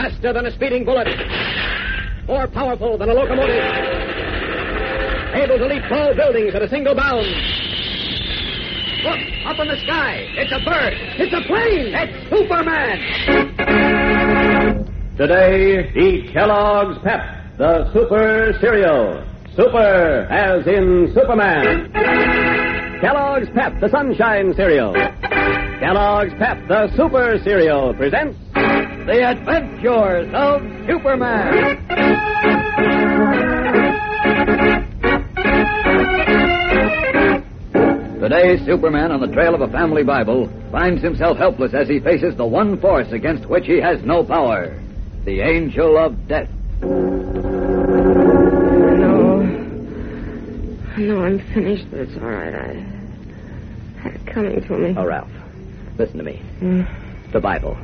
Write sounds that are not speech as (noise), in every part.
Faster than a speeding bullet. More powerful than a locomotive. Able to leap tall buildings at a single bound. Look, up in the sky. It's a bird. It's a plane. It's Superman. Today, eat Kellogg's Pep, the super cereal. Super, as in Superman. Kellogg's Pep, the Sunshine Cereal. Kellogg's Pep, the Super Cereal, presents The Adventures of Superman. Today, Superman, on the trail of a family Bible, finds himself helpless as he faces the one force against which he has no power the angel of death. No. No, I'm finished, but it's all right. I coming to me. Oh, Ralph, listen to me. Mm. The Bible.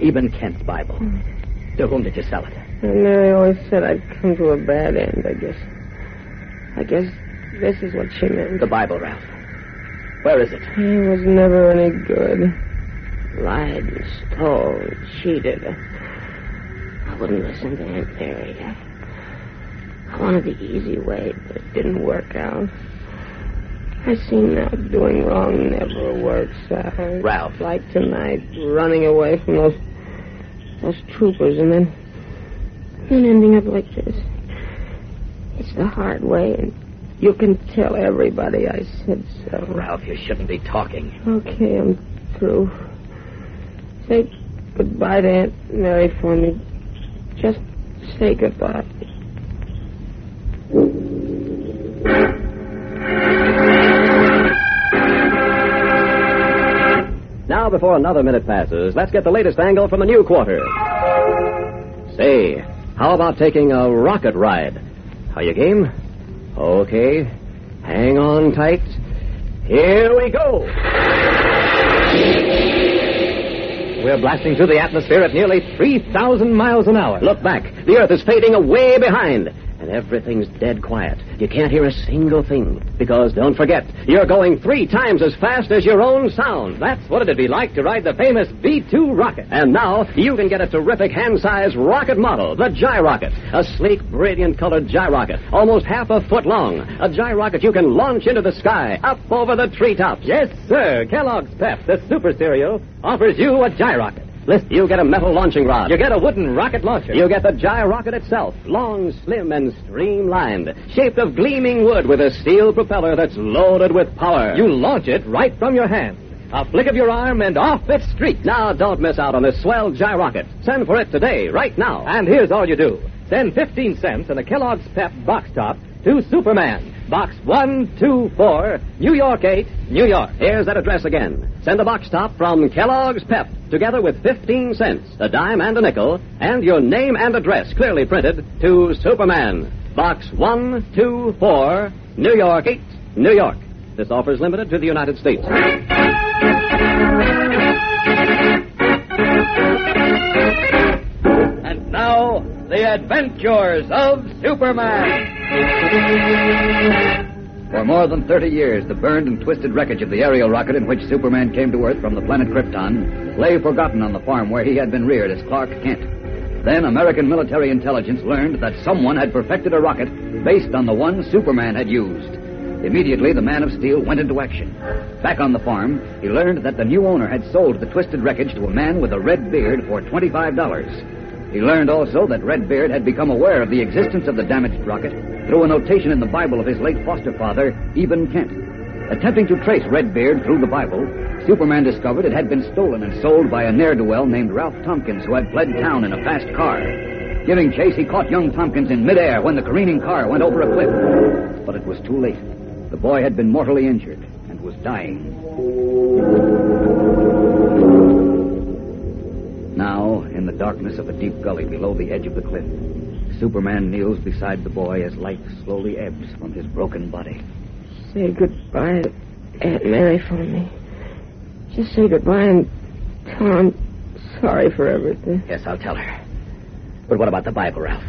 Eben Kent's Bible. Hmm. To whom did you sell it? And Mary always said I'd come to a bad end, I guess. I guess this is what she meant. The Bible, Ralph. Where is it? He was never any good. Lied and stole and cheated. I wouldn't listen to Aunt Mary. I wanted the easy way, but it didn't work out. I see now doing wrong never works out. Ralph. Like tonight, running away from those those troopers and then then ending up like this. It's the hard way, and you can tell everybody I said so. Ralph, you shouldn't be talking. Okay, I'm through. Say goodbye to Aunt Mary for me. Just say goodbye. Now, before another minute passes, let's get the latest angle from the new quarter. Say, how about taking a rocket ride? Are you game? Okay. Hang on tight. Here we go. We're blasting through the atmosphere at nearly 3,000 miles an hour. Look back. The Earth is fading away behind. And everything's dead quiet. You can't hear a single thing. Because don't forget, you're going three times as fast as your own sound. That's what it'd be like to ride the famous V2 rocket. And now you can get a terrific hand-sized rocket model, the Gyrocket. A sleek, brilliant colored Gyrocket, almost half a foot long. A Gyrocket you can launch into the sky, up over the treetops. Yes, sir. Kellogg's Pep, the super cereal, offers you a Gyrocket. Listen, you get a metal launching rod. You get a wooden rocket launcher. You get the gyrocket itself, long, slim, and streamlined, shaped of gleaming wood with a steel propeller that's loaded with power. You launch it right from your hand. A flick of your arm and off it streaks. Now, don't miss out on this swell gyrocket. Send for it today, right now. And here's all you do. Send 15 cents and a Kellogg's Pep box top to Superman. Box 124, New York 8, New York. Here's that address again. Send a box top from Kellogg's Pep, together with 15 cents, a dime and a nickel, and your name and address clearly printed to Superman. Box 124, New York 8, New York. This offer is limited to the United States. And now, The Adventures of Superman. For more than 30 years, the burned and twisted wreckage of the aerial rocket in which Superman came to Earth from the planet Krypton lay forgotten on the farm where he had been reared as Clark Kent. Then American military intelligence learned that someone had perfected a rocket based on the one Superman had used. Immediately, the Man of Steel went into action. Back on the farm, he learned that the new owner had sold the twisted wreckage to a man with a red beard for $25. He learned also that Redbeard had become aware of the existence of the damaged rocket through a notation in the Bible of his late foster father, Eben Kent. Attempting to trace Redbeard through the Bible, Superman discovered it had been stolen and sold by a ne'er-do-well named Ralph Tompkins, who had fled town in a fast car. Giving chase, he caught young Tompkins in midair when the careening car went over a cliff. But it was too late. The boy had been mortally injured and was dying. Now, in the darkness of a deep gully below the edge of the cliff, Superman kneels beside the boy as life slowly ebbs from his broken body. Say goodbye to Aunt Mary for me. Just say goodbye and tell her I'm sorry for everything. Yes, I'll tell her. But what about the Bible, Ralph?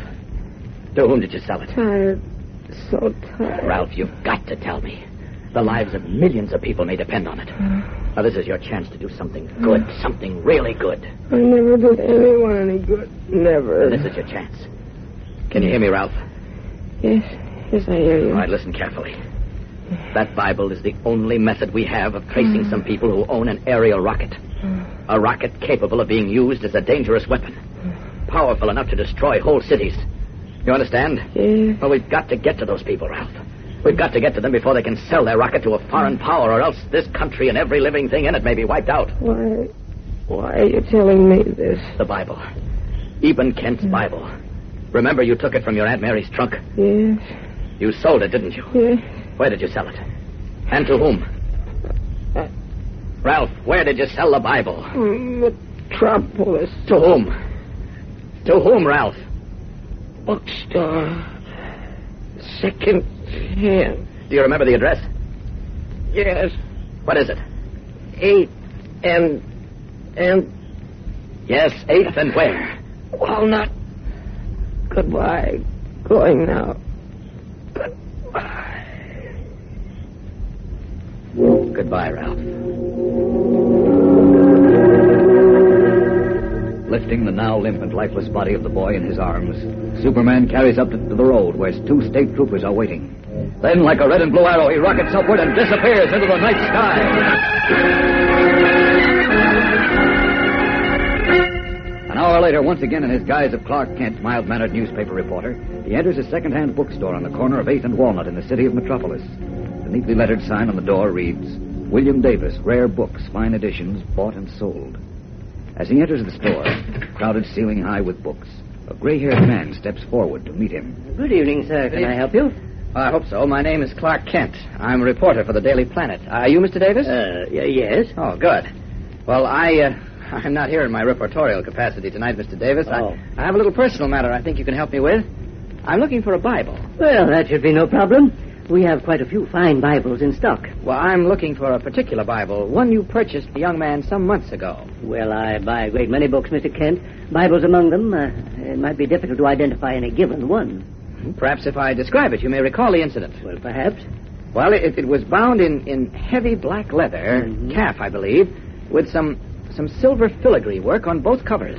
To whom did you sell it? Tired. So tired. Ralph, you've got to tell me. The lives of millions of people may depend on it. Oh. Now, this is your chance to do something good, something really good. I never did anyone any good. Never. This is your chance. Can you hear me, Ralph? Yes. Yes, I hear you. All right, listen carefully. That Bible is the only method we have of tracing some mm. people who own an aerial rocket. Mm. A rocket capable of being used as a dangerous weapon. Mm. Powerful enough to destroy whole cities. You understand? Yes. Well, we've got to get to those people, Ralph. We've got to get to them before they can sell their rocket to a foreign power, or else this country and every living thing in it may be wiped out. Why? Why are you telling me this? The Bible. Eben Kent's Bible. Remember you took it from your Aunt Mary's trunk? Yes. You sold it, didn't you? Yes. Where did you sell it? And to whom? Uh, Ralph, where did you sell the Bible? Metropolis To whom? To whom, Ralph? bookstore. Second Do you remember the address? Yes. What is it? Eight and and Yes, 8th and where? walnut. Goodbye. Going now. Goodbye. Goodbye, Ralph. Lifting the now limp and lifeless body of the boy in his arms, Superman carries up to the road where two state troopers are waiting. Then, like a red and blue arrow, he rockets upward and disappears into the night sky. An hour later, once again in his guise of Clark Kent, mild mannered newspaper reporter, he enters a second hand bookstore on the corner of 8th and Walnut in the city of Metropolis. The neatly lettered sign on the door reads William Davis, rare books, fine editions, bought and sold. As he enters the store, crowded ceiling high with books, a gray haired man steps forward to meet him. Good evening, sir. Can I help you? I hope so. My name is Clark Kent. I'm a reporter for the Daily Planet. Are you Mr. Davis? Uh, y- yes. Oh, good. Well, I, uh, (laughs) I'm not here in my reportorial capacity tonight, Mr. Davis. I- Oh. I, have a little personal matter I think you can help me with. I'm looking for a Bible. Well, that should be no problem. We have quite a few fine Bibles in stock. Well, I'm looking for a particular Bible, one you purchased a young man some months ago. Well, I buy a great many books, Mr. Kent. Bibles among them. Uh, it might be difficult to identify any given one. Perhaps if I describe it, you may recall the incident. Well, perhaps. Well, it, it was bound in, in heavy black leather, Mhm. calf, I believe, with some some silver filigree work on both covers.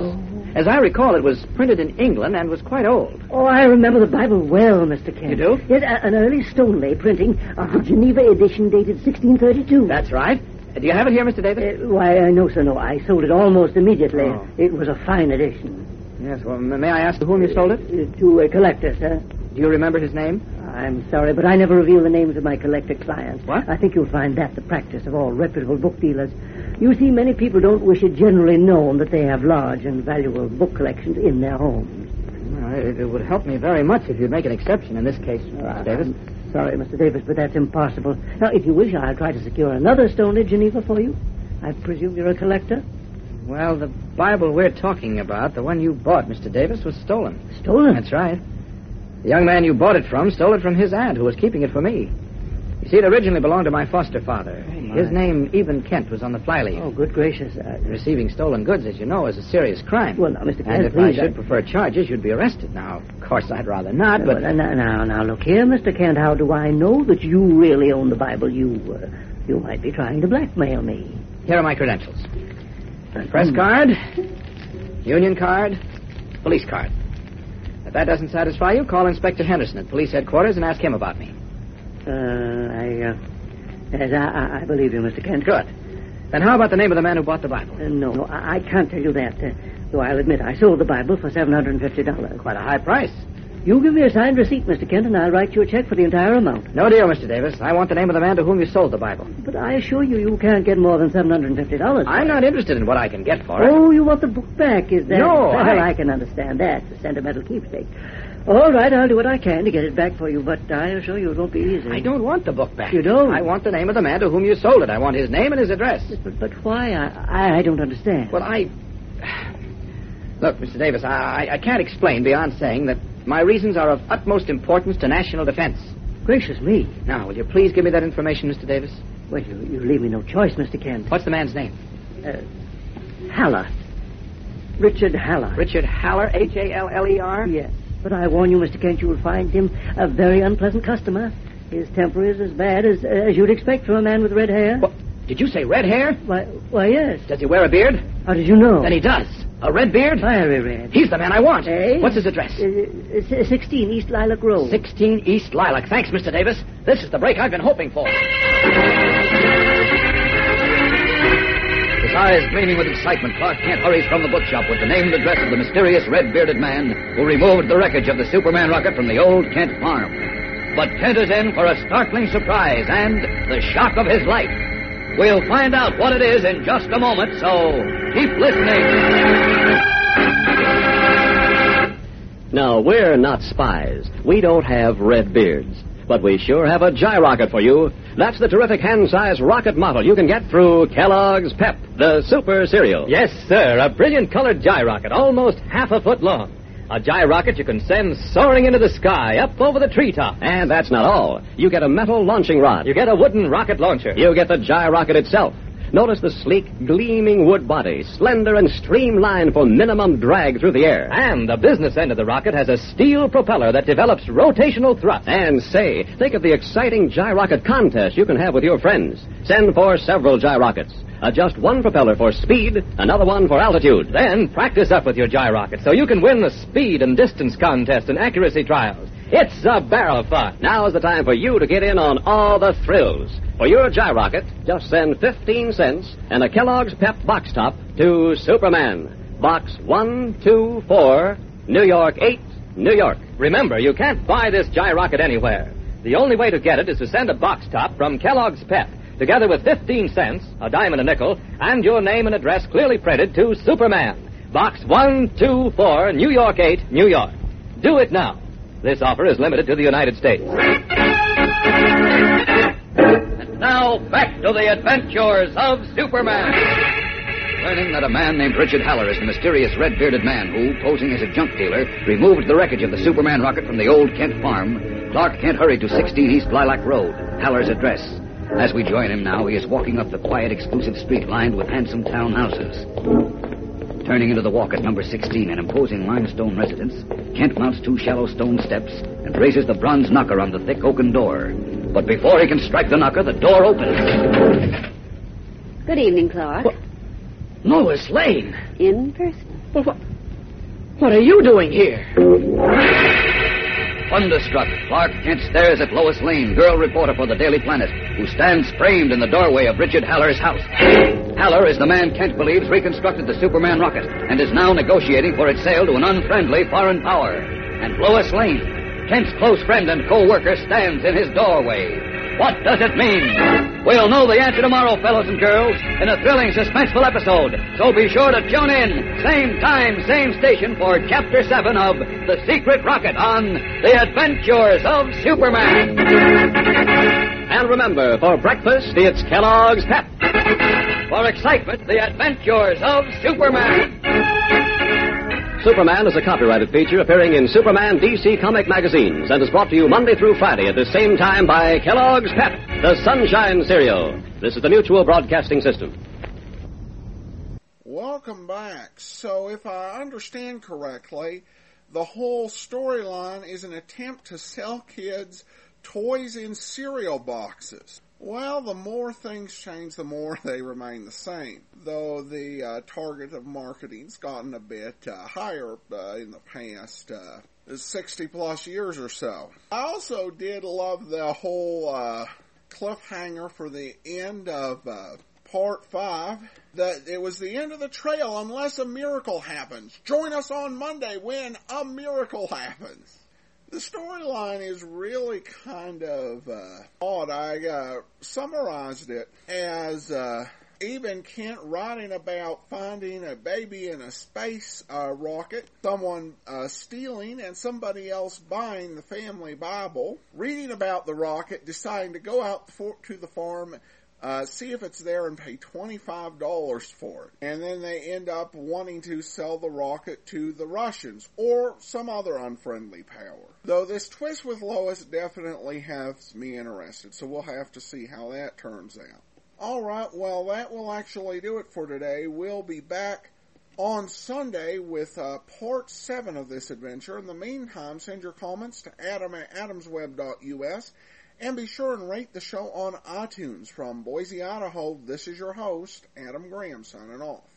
As I recall, it was printed in England and was quite old. Oh, I remember the Bible well, Mr. Kent. You do? Yes, a- an early Stoneleigh printing the Geneva edition dated 1632. That's right. Uh, Do you have it here, Mr. Davis? Uh, why, uh, no, sir, no. I sold it almost immediately. Oh. It was a fine edition. yes. Well, may I ask to whom you sold it? Uh, to a collector, sir. Do you remember his name? I'm sorry, but I never reveal the names of my collector clients. What? I think you'll find that the practice of all reputable book dealers. You see, many people don't wish it generally known that they have large and valuable book collections in their homes. Well, it, it would help me very much if you'd make an exception in this case, Uh, Davis. I'm sorry, Mr. Davis, but that's impossible. Now, if you wish, I'll try to secure another stone in Geneva for you. I presume you're a collector? Well, the Bible we're talking about, the one you bought, Mr. Davis, was stolen. Stolen? That's right. The young man you bought it from stole it from his aunt, who was keeping it for me. You see, it originally belonged to my foster father. my. his name, Eben Kent, was on the flyleaf. Oh, good gracious. Uh, Receiving stolen goods, as you know, is a serious crime. well, now, Mr. Kent, and if I please, should prefer charges, you'd be arrested. Now, of course, I'd rather not, but... Well, now, now, now, look here, Mr. Kent. How do I know that you really own the Bible? You, uh, you might be trying to blackmail me. Here are my credentials. Press card, union card, police card. If that doesn't satisfy you, call Inspector Henderson at police headquarters and ask him about me. Uh, I, uh, I, I- I believe you, Mr. Kent. Good. Then how about the name of the man who bought the Bible? Uh, no, no, I, I can't tell you that. Uh, though I'll admit I sold the Bible for $750. Quite a high price. You give me a signed receipt, Mr. Kent, and I'll write you a check for the entire amount. No deal, Mr. Davis. I want the name of the man to whom you sold the Bible. But I assure you, you can't get more than $750. I'm not interested in what I can get for it. Oh, you want the book back, is that? No, Well, I- I can understand that. It's a sentimental keepsake. All right, I'll do what I can to get it back for you, but I assure you it won't be easy. I don't want the book back. You don't? I want the name of the man to whom you sold it. I want his name and his address. But, but why? I, I, don't understand. Well, I. Look, Mr. Davis, I, I- I can't explain beyond saying that my reasons are of utmost importance to national defense. Gracious me. Now, will you please give me that information, Mr. Davis? Well, you, you leave me no choice, Mr. Kent. What's the man's name? Uh, Haller. Richard Haller. Richard Haller, H A L L E R? Yes. But I warn you, Mr. Kent, you will find him a very unpleasant customer. His temper is as bad as, as you'd expect from a man with red hair. What? Did you say red hair? Why, why, yes. Does he wear a beard? How did you know? Then he does. A red beard? Very red. He's the man I want. Eh? What's his address? Uh, 16 East Lilac Road. 16 East Lilac. Thanks, Mr. Davis. This is the break I've been hoping for. Eyes gleaming with excitement, Clark Kent hurries from the bookshop with the name and address of the mysterious red-bearded man who removed the wreckage of the Superman rocket from the old Kent farm. But Kent is in for a startling surprise and the shock of his life. We'll find out what it is in just a moment, so keep listening. Now, we're not spies. We don't have red beards. But we sure have a gyrocket for you. That's the terrific hand-sized rocket model you can get through Kellogg's Pep, the super cereal. Yes, sir. A brilliant colored gyrocket, almost half a foot long. A gyrocket you can send soaring into the sky, up over the treetop. And that's not all. You get a metal launching rod. You get a wooden rocket launcher. You get the gyrocket itself. Notice the sleek, gleaming wood body, slender and streamlined for minimum drag through the air. And the business end of the rocket has a steel propeller that develops rotational thrust. And say, think of the exciting gyrocket contest you can have with your friends. Send for several gyrockets. Adjust one propeller for speed, another one for altitude. Then practice up with your gyrocket so you can win the speed and distance contest and accuracy trials. It's a barrel of fun. Now's the time for you to get in on all the thrills. For your gyrocket, just send 15 cents and a Kellogg's Pep box top to Superman. Box 124, New York 8, New York. Remember, you can't buy this gyrocket anywhere. The only way to get it is to send a box top from Kellogg's Pep, together with 15 cents, a dime and a nickel, and your name and address clearly printed to Superman. Box 124, New York 8, New York. Do it now. This offer is limited to the United States. And now, back to the adventures of Superman. Learning that a man named Richard Haller is the mysterious red-bearded man who, posing as a junk dealer, removed the wreckage of the Superman rocket from the old Kent farm, Clark Kent hurried to 16 East Lilac Road, Haller's address. As we join him now, he is walking up the quiet, exclusive street lined with handsome town houses. Turning into the walk at number 16, an imposing limestone residence, Kent mounts two shallow stone steps and raises the bronze knocker on the thick oaken door. But before he can strike the knocker, the door opens. Good evening, Clark. Lois Lane! In person. Well, what, what are you doing here? Thunderstruck, Clark Kent stares at Lois Lane, girl reporter for the Daily Planet, who stands framed in the doorway of Richard Haller's house. Haller is the man Kent believes reconstructed the Superman rocket and is now negotiating for its sale to an unfriendly foreign power. And Lois Lane, Kent's close friend and co-worker, stands in his doorway. What does it mean? We'll know the answer tomorrow, fellows and girls, in a thrilling, suspenseful episode. So be sure to tune in, same time, same station, for Chapter 7 of The Secret Rocket on The Adventures of Superman. And remember, for breakfast, it's Kellogg's Pep. For excitement, The Adventures of Superman. Superman is a copyrighted feature appearing in Superman DC comic magazines and is brought to you Monday through Friday at the same time by Kellogg's Pep, the Sunshine Cereal. This is the Mutual Broadcasting System. Welcome back. So, if I understand correctly, the whole storyline is an attempt to sell kids toys in cereal boxes. Well, the more things change, the more (laughs) they remain the same. Though the uh, target of marketing's gotten a bit uh, higher uh, in the past uh, 60 plus years or so. I also did love the whole uh, cliffhanger for the end of uh, part five. That it was the end of the trail unless a miracle happens. Join us on Monday when a miracle happens. The storyline is really kind of uh, odd. I uh, summarized it as uh, Eben Kent writing about finding a baby in a space uh, rocket, someone uh, stealing, and somebody else buying the family Bible, reading about the rocket, deciding to go out to the farm uh, see if it's there and pay $25 for it. And then they end up wanting to sell the rocket to the Russians or some other unfriendly power. Though this twist with Lois definitely has me interested, so we'll have to see how that turns out. Alright, well that will actually do it for today. We'll be back on Sunday with uh, part 7 of this adventure. In the meantime, send your comments to adam at adamsweb.us And be sure and rate the show on iTunes. From Boise, Idaho, this is your host, Adam Graham, signing off.